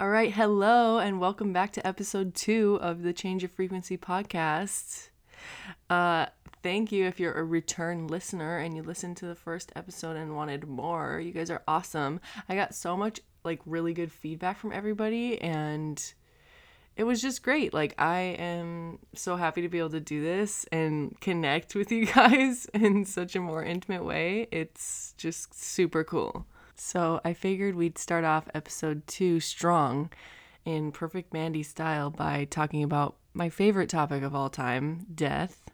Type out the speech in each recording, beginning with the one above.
All right, hello, and welcome back to episode two of the Change Your Frequency podcast. Uh, thank you if you're a return listener and you listened to the first episode and wanted more. You guys are awesome. I got so much like really good feedback from everybody, and it was just great. Like, I am so happy to be able to do this and connect with you guys in such a more intimate way. It's just super cool. So I figured we'd start off episode two strong in perfect Mandy style by talking about my favorite topic of all time death.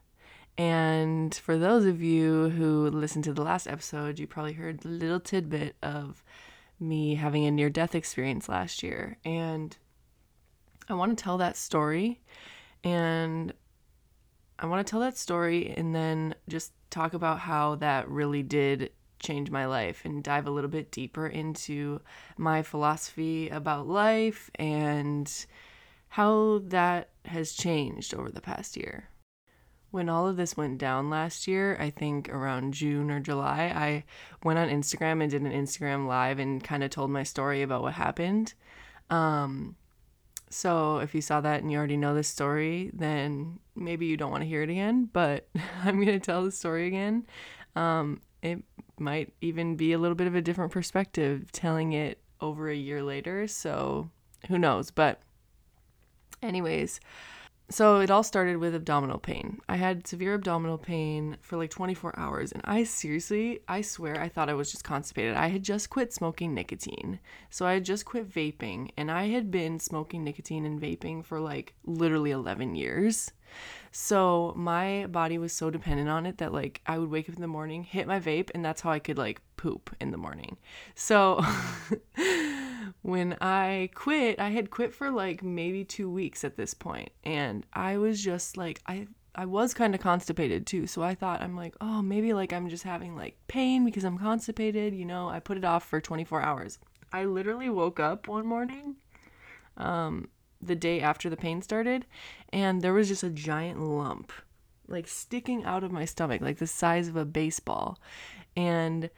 And for those of you who listened to the last episode, you probably heard a little tidbit of me having a near death experience last year. And I want to tell that story. And I want to tell that story and then just talk about how that really did change my life and dive a little bit deeper into my philosophy about life and how that has changed over the past year. When all of this went down last year, I think around June or July, I went on Instagram and did an Instagram live and kind of told my story about what happened. Um, so if you saw that and you already know this story, then maybe you don't want to hear it again, but I'm going to tell the story again. Um, it might even be a little bit of a different perspective telling it over a year later. So who knows? But, anyways, so it all started with abdominal pain. I had severe abdominal pain for like 24 hours, and I seriously, I swear, I thought I was just constipated. I had just quit smoking nicotine. So I had just quit vaping, and I had been smoking nicotine and vaping for like literally 11 years. So my body was so dependent on it that like I would wake up in the morning, hit my vape, and that's how I could like poop in the morning. So when I quit, I had quit for like maybe 2 weeks at this point, and I was just like I I was kind of constipated too. So I thought I'm like, "Oh, maybe like I'm just having like pain because I'm constipated, you know. I put it off for 24 hours. I literally woke up one morning um the day after the pain started and there was just a giant lump like sticking out of my stomach like the size of a baseball and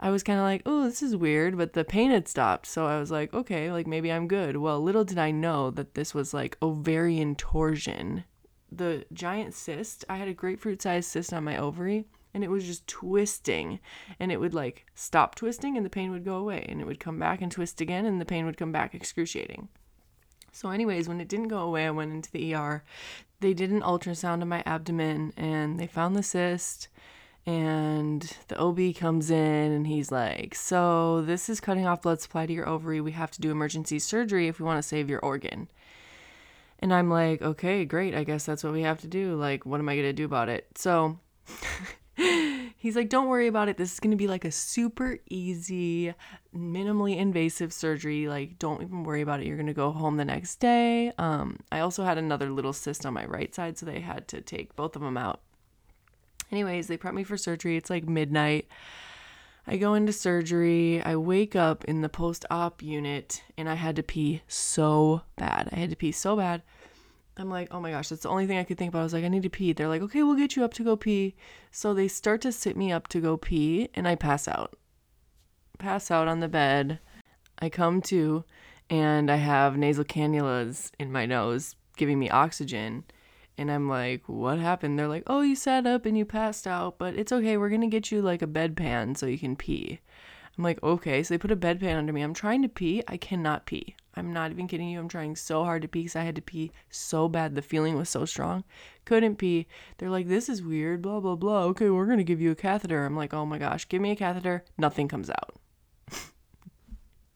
I was kind of like, oh, this is weird, but the pain had stopped. So I was like, okay, like maybe I'm good. Well, little did I know that this was like ovarian torsion. The giant cyst, I had a grapefruit sized cyst on my ovary and it was just twisting and it would like stop twisting and the pain would go away and it would come back and twist again and the pain would come back excruciating. So, anyways, when it didn't go away, I went into the ER. They did an ultrasound of my abdomen and they found the cyst. And the OB comes in and he's like, So, this is cutting off blood supply to your ovary. We have to do emergency surgery if we want to save your organ. And I'm like, Okay, great. I guess that's what we have to do. Like, what am I going to do about it? So, he's like, don't worry about it. This is going to be like a super easy, minimally invasive surgery. Like, don't even worry about it. You're going to go home the next day. Um, I also had another little cyst on my right side, so they had to take both of them out. Anyways, they prep me for surgery. It's like midnight. I go into surgery. I wake up in the post op unit and I had to pee so bad. I had to pee so bad. I'm like, oh my gosh, that's the only thing I could think about. I was like, I need to pee. They're like, okay, we'll get you up to go pee. So they start to sit me up to go pee, and I pass out. Pass out on the bed. I come to, and I have nasal cannulas in my nose giving me oxygen. And I'm like, what happened? They're like, oh, you sat up and you passed out, but it's okay. We're going to get you like a bedpan so you can pee. I'm like, okay. So they put a bedpan under me. I'm trying to pee. I cannot pee. I'm not even kidding you. I'm trying so hard to pee because I had to pee so bad. The feeling was so strong. Couldn't pee. They're like, this is weird, blah, blah, blah. Okay, we're going to give you a catheter. I'm like, oh my gosh, give me a catheter. Nothing comes out.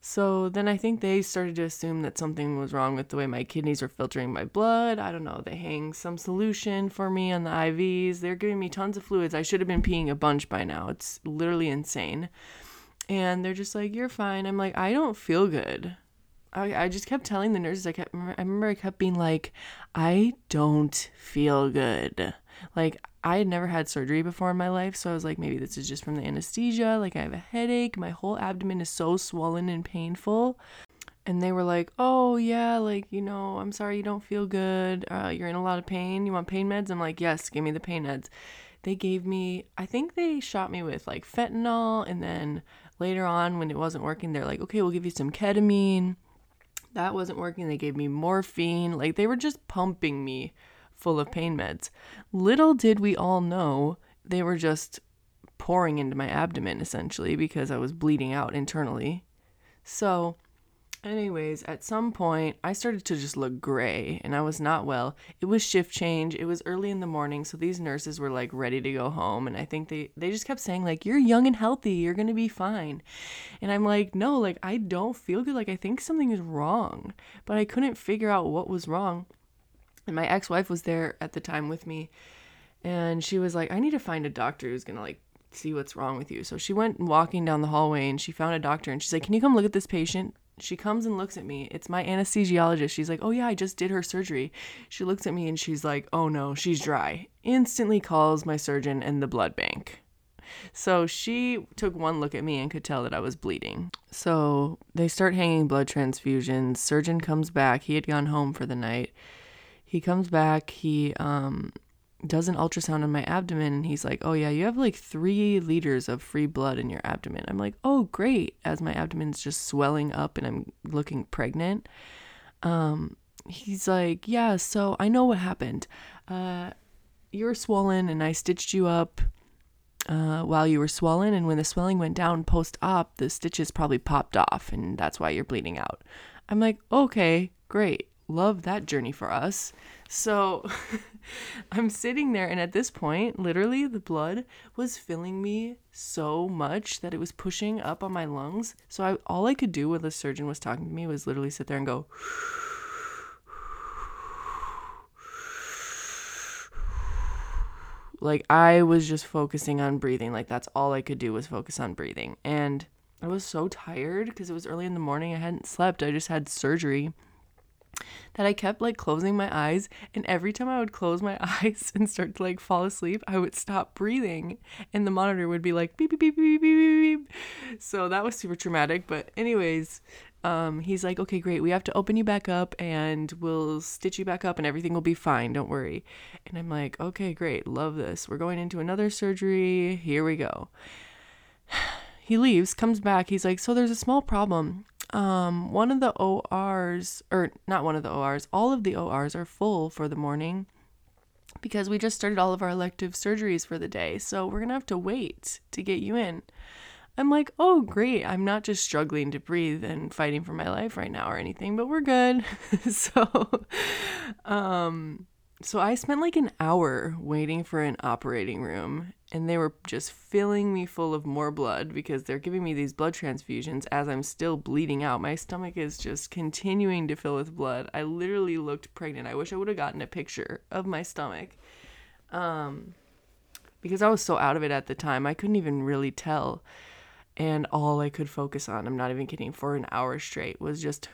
so then I think they started to assume that something was wrong with the way my kidneys were filtering my blood. I don't know. They hang some solution for me on the IVs. They're giving me tons of fluids. I should have been peeing a bunch by now. It's literally insane. And they're just like, you're fine. I'm like, I don't feel good. I, I just kept telling the nurses I kept I remember I kept being like I don't feel good. Like I had never had surgery before in my life, so I was like maybe this is just from the anesthesia, like I have a headache, my whole abdomen is so swollen and painful. And they were like, "Oh yeah, like you know, I'm sorry you don't feel good. Uh, you're in a lot of pain. You want pain meds?" I'm like, "Yes, give me the pain meds." They gave me, I think they shot me with like fentanyl, and then later on when it wasn't working, they're like, "Okay, we'll give you some ketamine." That wasn't working. They gave me morphine. Like they were just pumping me full of pain meds. Little did we all know they were just pouring into my abdomen essentially because I was bleeding out internally. So, anyways, at some point I started to just look gray and I was not well. It was shift change. It was early in the morning, so these nurses were like ready to go home and I think they they just kept saying like you're young and healthy, you're going to be fine. And I'm like, "No, like I don't feel good. Like I think something is wrong." But I couldn't figure out what was wrong. And my ex-wife was there at the time with me and she was like, "I need to find a doctor who's going to like see what's wrong with you. So she went walking down the hallway and she found a doctor and she's like, Can you come look at this patient? She comes and looks at me. It's my anesthesiologist. She's like, Oh, yeah, I just did her surgery. She looks at me and she's like, Oh no, she's dry. Instantly calls my surgeon and the blood bank. So she took one look at me and could tell that I was bleeding. So they start hanging blood transfusions. Surgeon comes back. He had gone home for the night. He comes back. He um does an ultrasound on my abdomen and he's like, Oh, yeah, you have like three liters of free blood in your abdomen. I'm like, Oh, great. As my abdomen's just swelling up and I'm looking pregnant. Um, he's like, Yeah, so I know what happened. Uh, you're swollen and I stitched you up uh, while you were swollen. And when the swelling went down post op, the stitches probably popped off and that's why you're bleeding out. I'm like, Okay, great. Love that journey for us. So I'm sitting there, and at this point, literally, the blood was filling me so much that it was pushing up on my lungs. So I, all I could do when the surgeon was talking to me was literally sit there and go, like I was just focusing on breathing. Like that's all I could do was focus on breathing. And I was so tired because it was early in the morning. I hadn't slept. I just had surgery that I kept like closing my eyes and every time I would close my eyes and start to like fall asleep, I would stop breathing and the monitor would be like beep beep beep beep beep beep. So that was super traumatic, but anyways, um he's like, "Okay, great. We have to open you back up and we'll stitch you back up and everything will be fine. Don't worry." And I'm like, "Okay, great. Love this. We're going into another surgery. Here we go." He leaves, comes back. He's like, "So there's a small problem um, one of the ORs, or not one of the ORs, all of the ORs are full for the morning because we just started all of our elective surgeries for the day. So we're going to have to wait to get you in. I'm like, oh, great. I'm not just struggling to breathe and fighting for my life right now or anything, but we're good. so, um, so I spent like an hour waiting for an operating room and they were just filling me full of more blood because they're giving me these blood transfusions as I'm still bleeding out. My stomach is just continuing to fill with blood. I literally looked pregnant. I wish I would have gotten a picture of my stomach. Um because I was so out of it at the time. I couldn't even really tell. And all I could focus on, I'm not even kidding, for an hour straight was just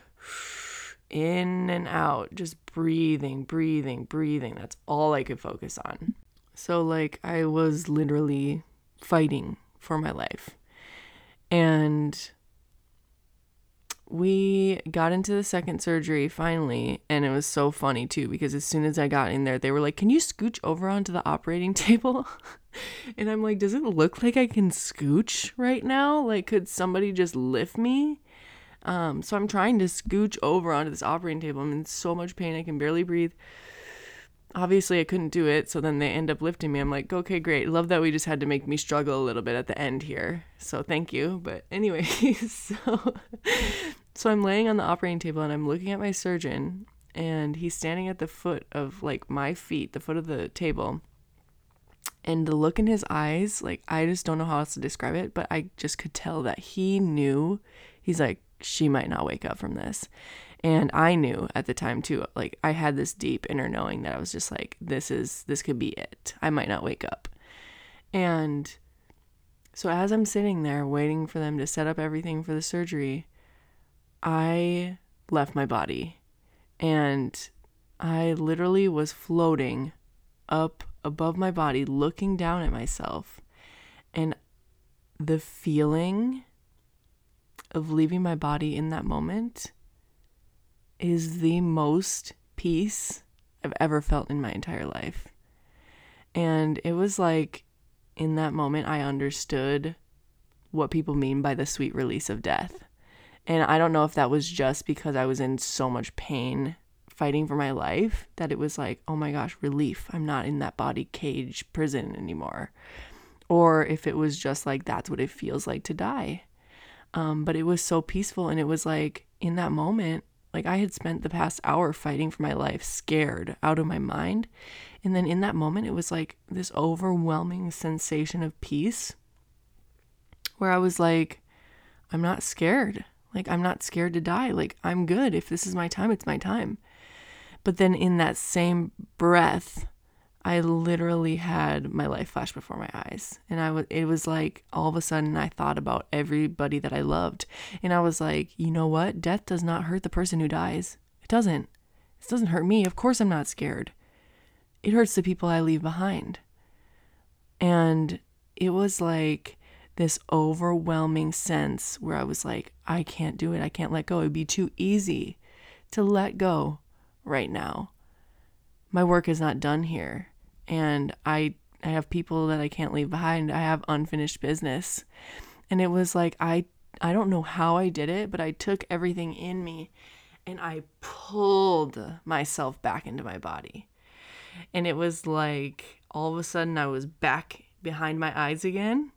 in and out, just breathing, breathing, breathing. That's all I could focus on. So, like, I was literally fighting for my life. And we got into the second surgery finally, and it was so funny too because as soon as I got in there, they were like, Can you scooch over onto the operating table? and I'm like, Does it look like I can scooch right now? Like, could somebody just lift me? Um, so I'm trying to scooch over onto this operating table. I'm in so much pain, I can barely breathe. Obviously, I couldn't do it, so then they end up lifting me. I'm like, okay, great. Love that we just had to make me struggle a little bit at the end here. So thank you. But anyway, so so I'm laying on the operating table and I'm looking at my surgeon, and he's standing at the foot of like my feet, the foot of the table. And the look in his eyes, like I just don't know how else to describe it, but I just could tell that he knew. He's like, she might not wake up from this. And I knew at the time too, like I had this deep inner knowing that I was just like, this is, this could be it. I might not wake up. And so as I'm sitting there waiting for them to set up everything for the surgery, I left my body and I literally was floating up above my body, looking down at myself. And the feeling of leaving my body in that moment is the most peace I've ever felt in my entire life. And it was like in that moment I understood what people mean by the sweet release of death. And I don't know if that was just because I was in so much pain fighting for my life that it was like, oh my gosh, relief. I'm not in that body cage prison anymore. Or if it was just like, that's what it feels like to die. Um, but it was so peaceful. And it was like, in that moment, like I had spent the past hour fighting for my life, scared out of my mind. And then in that moment, it was like this overwhelming sensation of peace where I was like, I'm not scared. Like, I'm not scared to die. Like, I'm good. If this is my time, it's my time. But then in that same breath, I literally had my life flash before my eyes. And I was it was like all of a sudden I thought about everybody that I loved. And I was like, you know what? Death does not hurt the person who dies. It doesn't. It doesn't hurt me. Of course I'm not scared. It hurts the people I leave behind. And it was like this overwhelming sense where I was like, I can't do it. I can't let go. It'd be too easy to let go right now. My work is not done here. And I I have people that I can't leave behind. I have unfinished business. And it was like I I don't know how I did it, but I took everything in me and I pulled myself back into my body. And it was like all of a sudden I was back behind my eyes again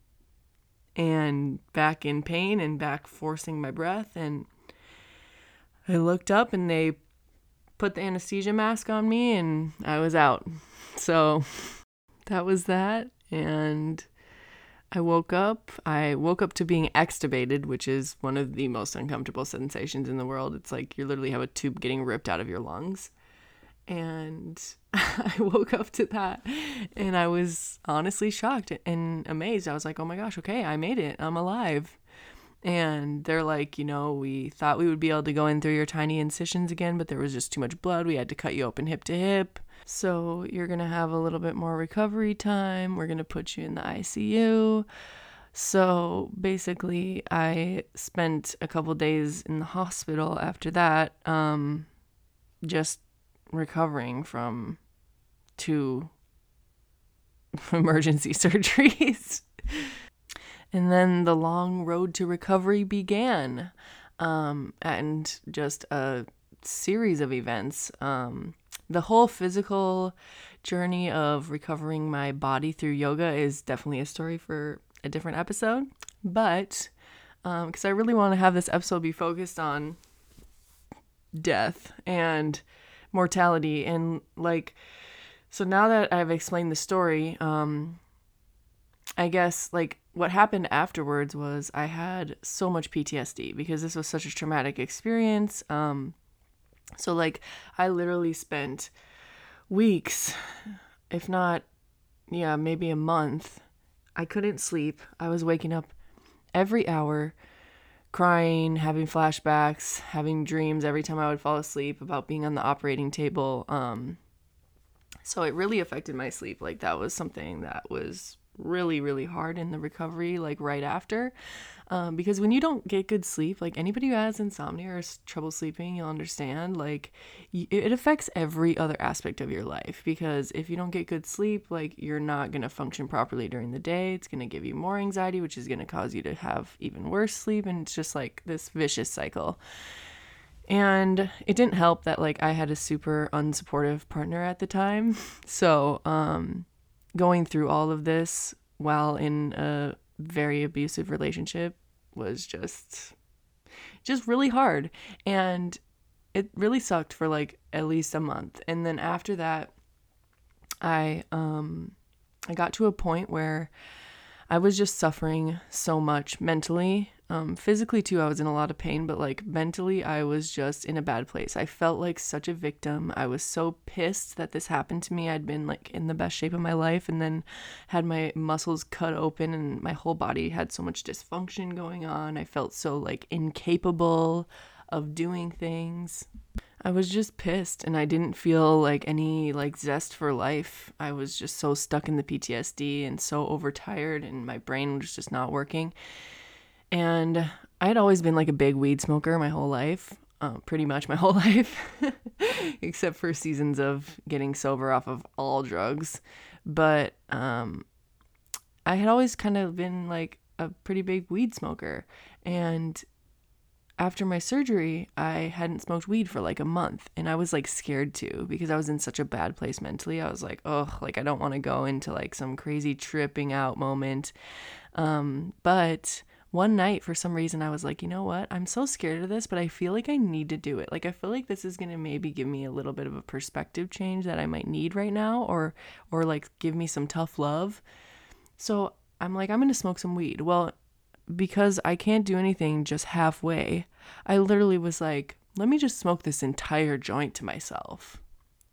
and back in pain and back forcing my breath. And I looked up and they put the anesthesia mask on me and I was out. So that was that. And I woke up. I woke up to being extubated, which is one of the most uncomfortable sensations in the world. It's like you literally have a tube getting ripped out of your lungs. And I woke up to that and I was honestly shocked and amazed. I was like, oh my gosh, okay, I made it. I'm alive. And they're like, you know, we thought we would be able to go in through your tiny incisions again, but there was just too much blood. We had to cut you open hip to hip. So you're going to have a little bit more recovery time. We're going to put you in the ICU. So basically, I spent a couple days in the hospital after that, um, just recovering from two emergency surgeries. and then the long road to recovery began, um, and just a series of events. Um, the whole physical journey of recovering my body through yoga is definitely a story for a different episode. But because um, I really want to have this episode be focused on death and mortality and like so now that I've explained the story, um I guess like what happened afterwards was I had so much PTSD because this was such a traumatic experience. Um so like I literally spent weeks if not yeah, maybe a month. I couldn't sleep. I was waking up every hour crying, having flashbacks, having dreams every time I would fall asleep about being on the operating table. Um, so it really affected my sleep. Like that was something that was really, really hard in the recovery, like right after. Um, because when you don't get good sleep, like anybody who has insomnia or trouble sleeping, you'll understand, like it affects every other aspect of your life. Because if you don't get good sleep, like you're not going to function properly during the day. It's going to give you more anxiety, which is going to cause you to have even worse sleep. And it's just like this vicious cycle. And it didn't help that like I had a super unsupportive partner at the time. So, um, going through all of this while in a very abusive relationship was just just really hard. And it really sucked for like at least a month. And then after that i um i got to a point where i was just suffering so much mentally um, physically too, I was in a lot of pain, but like mentally, I was just in a bad place. I felt like such a victim. I was so pissed that this happened to me. I'd been like in the best shape of my life and then had my muscles cut open and my whole body had so much dysfunction going on. I felt so like incapable of doing things. I was just pissed and I didn't feel like any like zest for life. I was just so stuck in the PTSD and so overtired and my brain was just not working. And I had always been like a big weed smoker my whole life, uh, pretty much my whole life, except for seasons of getting sober off of all drugs. But um, I had always kind of been like a pretty big weed smoker. And after my surgery, I hadn't smoked weed for like a month and I was like scared to because I was in such a bad place mentally. I was like, oh, like I don't want to go into like some crazy tripping out moment. Um, but one night for some reason I was like, you know what? I'm so scared of this, but I feel like I need to do it. Like I feel like this is going to maybe give me a little bit of a perspective change that I might need right now or or like give me some tough love. So I'm like, I'm going to smoke some weed. Well, because I can't do anything just halfway, I literally was like, let me just smoke this entire joint to myself.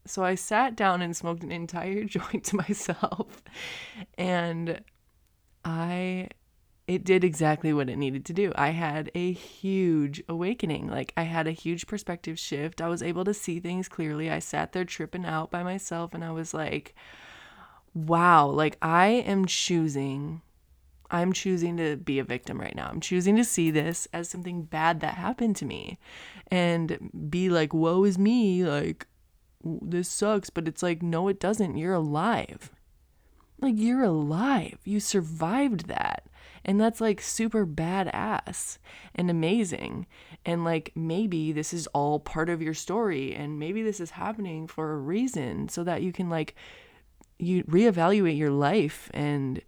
So I sat down and smoked an entire joint to myself. And I it did exactly what it needed to do. I had a huge awakening. Like I had a huge perspective shift. I was able to see things clearly. I sat there tripping out by myself and I was like, wow, like I am choosing I'm choosing to be a victim right now. I'm choosing to see this as something bad that happened to me and be like, woe is me. Like, this sucks. But it's like, no, it doesn't. You're alive. Like, you're alive. You survived that. And that's like super badass and amazing. And like, maybe this is all part of your story. And maybe this is happening for a reason so that you can like, you reevaluate your life and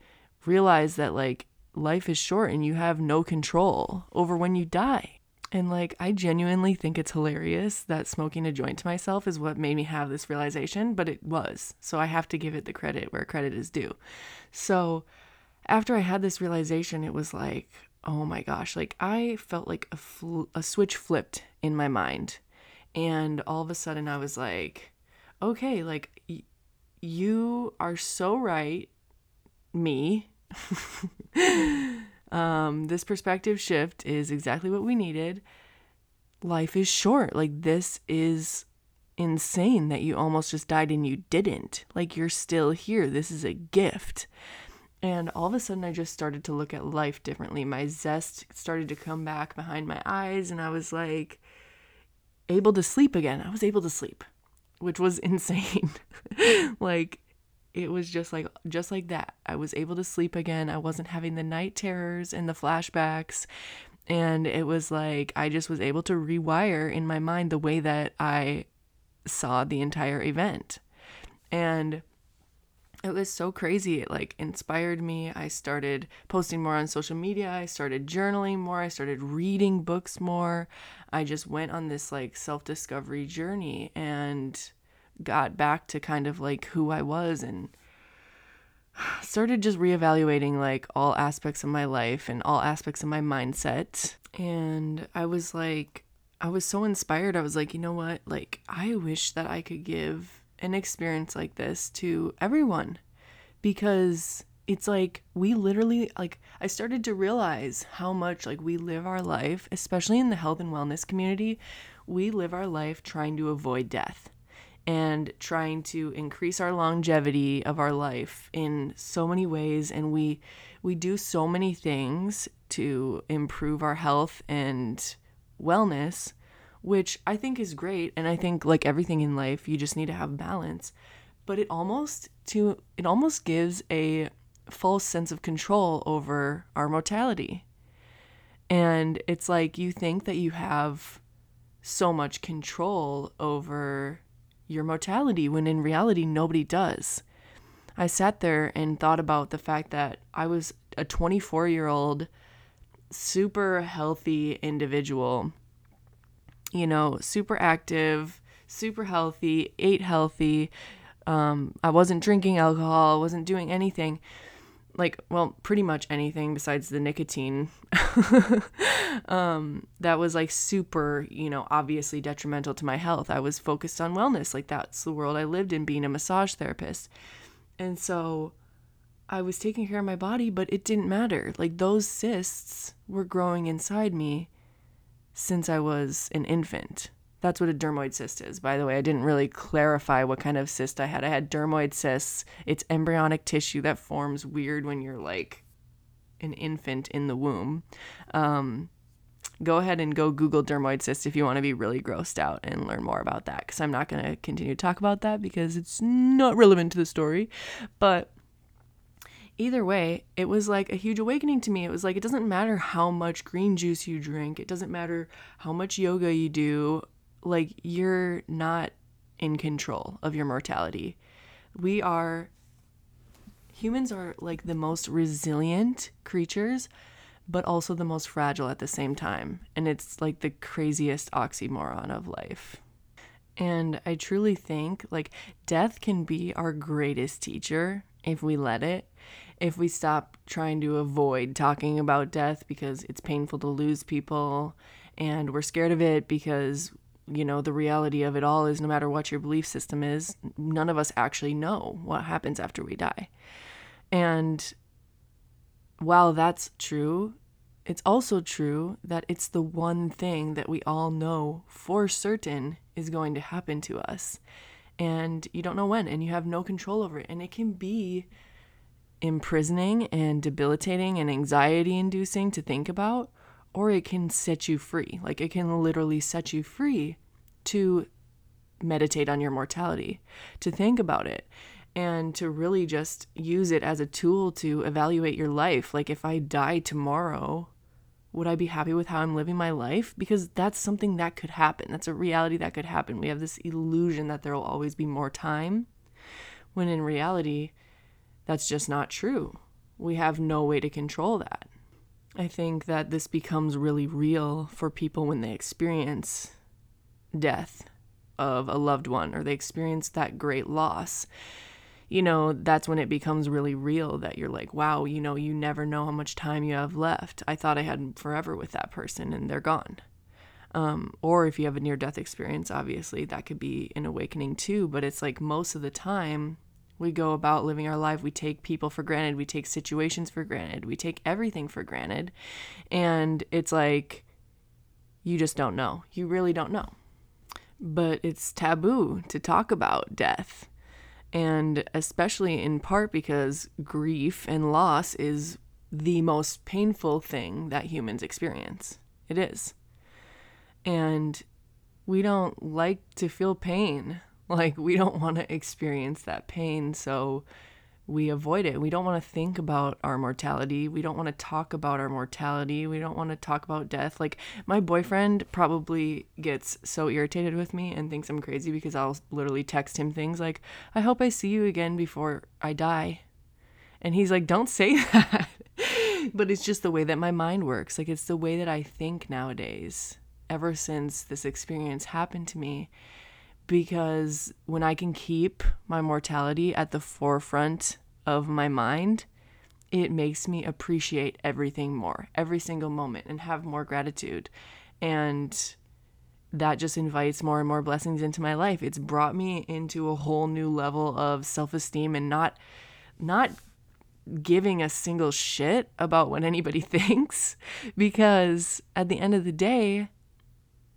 realize that like life is short and you have no control over when you die. And like, I genuinely think it's hilarious that smoking a joint to myself is what made me have this realization, but it was. So I have to give it the credit where credit is due. So after I had this realization, it was like, oh my gosh, like I felt like a, fl- a switch flipped in my mind. And all of a sudden I was like, okay, like y- you are so right, me, um, this perspective shift is exactly what we needed. Life is short. Like, this is insane that you almost just died and you didn't. Like, you're still here. This is a gift. And all of a sudden, I just started to look at life differently. My zest started to come back behind my eyes, and I was like, able to sleep again. I was able to sleep, which was insane. like, it was just like just like that. I was able to sleep again. I wasn't having the night terrors and the flashbacks. And it was like I just was able to rewire in my mind the way that I saw the entire event. And it was so crazy. It like inspired me. I started posting more on social media. I started journaling more. I started reading books more. I just went on this like self discovery journey and got back to kind of like who I was and started just reevaluating like all aspects of my life and all aspects of my mindset. And I was like, I was so inspired. I was like, you know what? Like, I wish that I could give an experience like this to everyone because it's like we literally like I started to realize how much like we live our life, especially in the health and wellness community, we live our life trying to avoid death and trying to increase our longevity of our life in so many ways. And we we do so many things to improve our health and wellness which I think is great. And I think like everything in life you just need to have balance. But it almost to it almost gives a false sense of control over our mortality. And it's like you think that you have so much control over your mortality when in reality nobody does. I sat there and thought about the fact that I was a 24 year old, super healthy individual, you know, super active, super healthy, ate healthy. Um, I wasn't drinking alcohol, wasn't doing anything like well pretty much anything besides the nicotine. Um, that was like super you know obviously detrimental to my health. I was focused on wellness. Like that's the world i lived in being a massage therapist. And so i was taking care of my body but it didn't matter. Like those cysts were growing inside me since i was an infant that's what a dermoid cyst is. By the way, I didn't really clarify what kind of cyst I had. I had dermoid cysts. It's embryonic tissue that forms weird when you're like an infant in the womb. Um, go ahead and go Google dermoid cyst if you want to be really grossed out and learn more about that because I'm not going to continue to talk about that because it's not relevant to the story. But either way, it was like a huge awakening to me. It was like, it doesn't matter how much green juice you drink, it doesn't matter how much yoga you do, like, you're not in control of your mortality. We are, humans are like the most resilient creatures, but also the most fragile at the same time. And it's like the craziest oxymoron of life. And I truly think like death can be our greatest teacher if we let it. If we stop trying to avoid talking about death because it's painful to lose people and we're scared of it because you know the reality of it all is no matter what your belief system is, none of us actually know what happens after we die. And while that's true, it's also true that it's the one thing that we all know for certain is going to happen to us. And you don't know when, and you have no control over it. And it can be imprisoning and debilitating and anxiety inducing to think about, or it can set you free. Like it can literally set you free to meditate on your mortality, to think about it, and to really just use it as a tool to evaluate your life. Like if I die tomorrow, would I be happy with how I'm living my life? Because that's something that could happen. That's a reality that could happen. We have this illusion that there will always be more time, when in reality, that's just not true. We have no way to control that. I think that this becomes really real for people when they experience death of a loved one or they experience that great loss you know, that's when it becomes really real that you're like, wow, you know, you never know how much time you have left. I thought I had forever with that person and they're gone. Um, or if you have a near death experience, obviously that could be an awakening too. But it's like most of the time we go about living our life, we take people for granted, we take situations for granted, we take everything for granted. And it's like, you just don't know. You really don't know. But it's taboo to talk about death and especially in part because grief and loss is the most painful thing that humans experience. It is. And we don't like to feel pain. Like, we don't want to experience that pain. So, we avoid it. We don't want to think about our mortality. We don't want to talk about our mortality. We don't want to talk about death. Like, my boyfriend probably gets so irritated with me and thinks I'm crazy because I'll literally text him things like, I hope I see you again before I die. And he's like, don't say that. but it's just the way that my mind works. Like, it's the way that I think nowadays, ever since this experience happened to me because when I can keep my mortality at the forefront of my mind, it makes me appreciate everything more, every single moment, and have more gratitude. And that just invites more and more blessings into my life. It's brought me into a whole new level of self-esteem and not not giving a single shit about what anybody thinks because at the end of the day,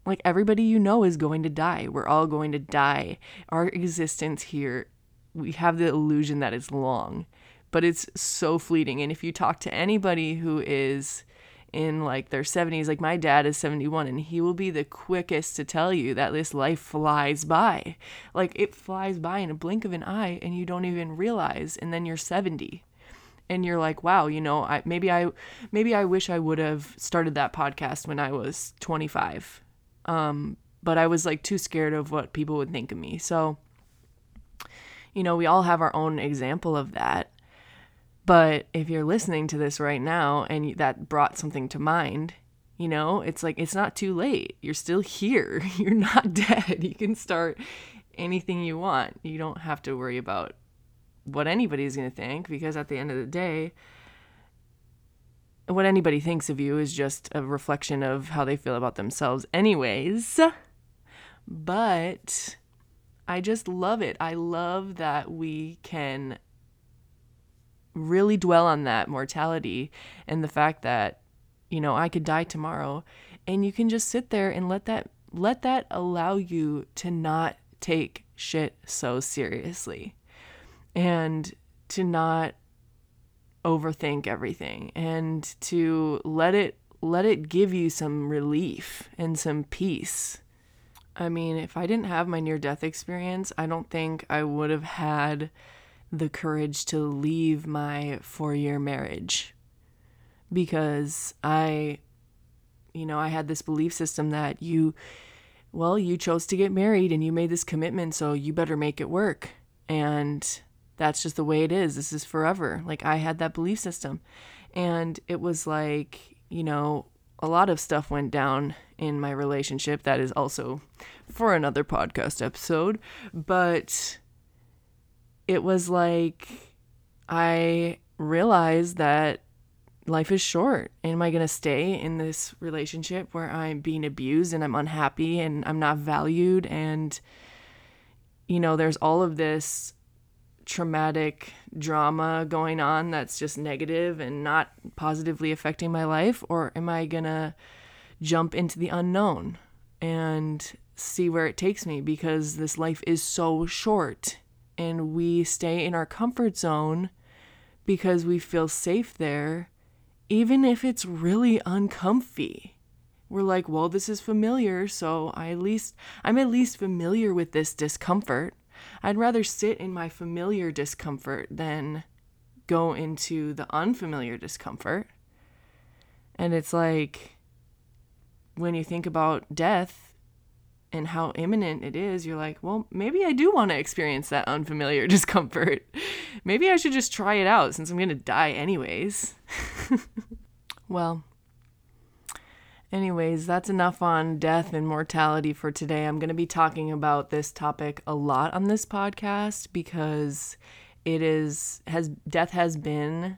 like everybody you know is going to die. We're all going to die. Our existence here, we have the illusion that it's long, but it's so fleeting. And if you talk to anybody who is in like their 70s, like my dad is 71, and he will be the quickest to tell you that this life flies by. Like it flies by in a blink of an eye, and you don't even realize. And then you're 70 and you're like wow you know i maybe i maybe i wish i would have started that podcast when i was 25 um, but I was like too scared of what people would think of me. So, you know, we all have our own example of that. But if you're listening to this right now and that brought something to mind, you know, it's like it's not too late. You're still here. You're not dead. You can start anything you want. You don't have to worry about what anybody's going to think because at the end of the day, what anybody thinks of you is just a reflection of how they feel about themselves, anyways. But I just love it. I love that we can really dwell on that mortality and the fact that, you know, I could die tomorrow and you can just sit there and let that let that allow you to not take shit so seriously and to not overthink everything and to let it let it give you some relief and some peace. I mean, if I didn't have my near death experience, I don't think I would have had the courage to leave my four year marriage because I, you know, I had this belief system that you, well, you chose to get married and you made this commitment, so you better make it work. And that's just the way it is. This is forever. Like, I had that belief system. And it was like, you know, a lot of stuff went down in my relationship. That is also for another podcast episode. But it was like I realized that life is short. Am I going to stay in this relationship where I'm being abused and I'm unhappy and I'm not valued? And, you know, there's all of this traumatic drama going on that's just negative and not positively affecting my life? Or am I going to jump into the unknown and see where it takes me? Because this life is so short and we stay in our comfort zone because we feel safe there, even if it's really uncomfy. We're like, well, this is familiar, so I at least I'm at least familiar with this discomfort. I'd rather sit in my familiar discomfort than go into the unfamiliar discomfort. And it's like when you think about death and how imminent it is, you're like, well, maybe I do want to experience that unfamiliar discomfort. maybe I should just try it out since I'm going to die anyways. well, Anyways, that's enough on death and mortality for today. I'm going to be talking about this topic a lot on this podcast because it is has death has been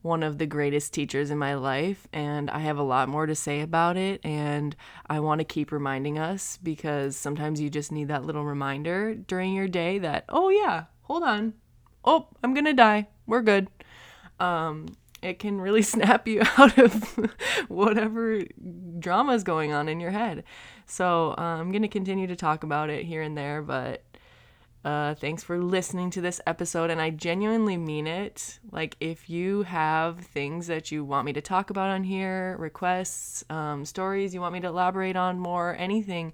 one of the greatest teachers in my life and I have a lot more to say about it and I want to keep reminding us because sometimes you just need that little reminder during your day that oh yeah, hold on. Oh, I'm going to die. We're good. Um it can really snap you out of whatever drama is going on in your head. So uh, I'm going to continue to talk about it here and there, but uh, thanks for listening to this episode. And I genuinely mean it. Like, if you have things that you want me to talk about on here, requests, um, stories you want me to elaborate on more, anything,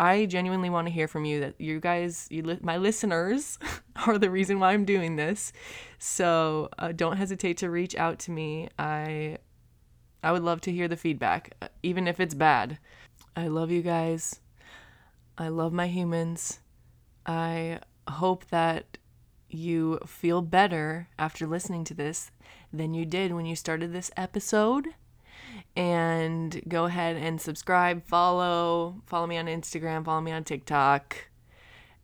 I genuinely want to hear from you that you guys, you li- my listeners, are the reason why I'm doing this. So uh, don't hesitate to reach out to me. I I would love to hear the feedback, uh, even if it's bad. I love you guys. I love my humans. I hope that you feel better after listening to this than you did when you started this episode and go ahead and subscribe, follow, follow me on Instagram, follow me on TikTok,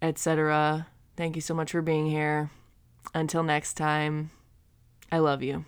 etc. Thank you so much for being here. Until next time, I love you.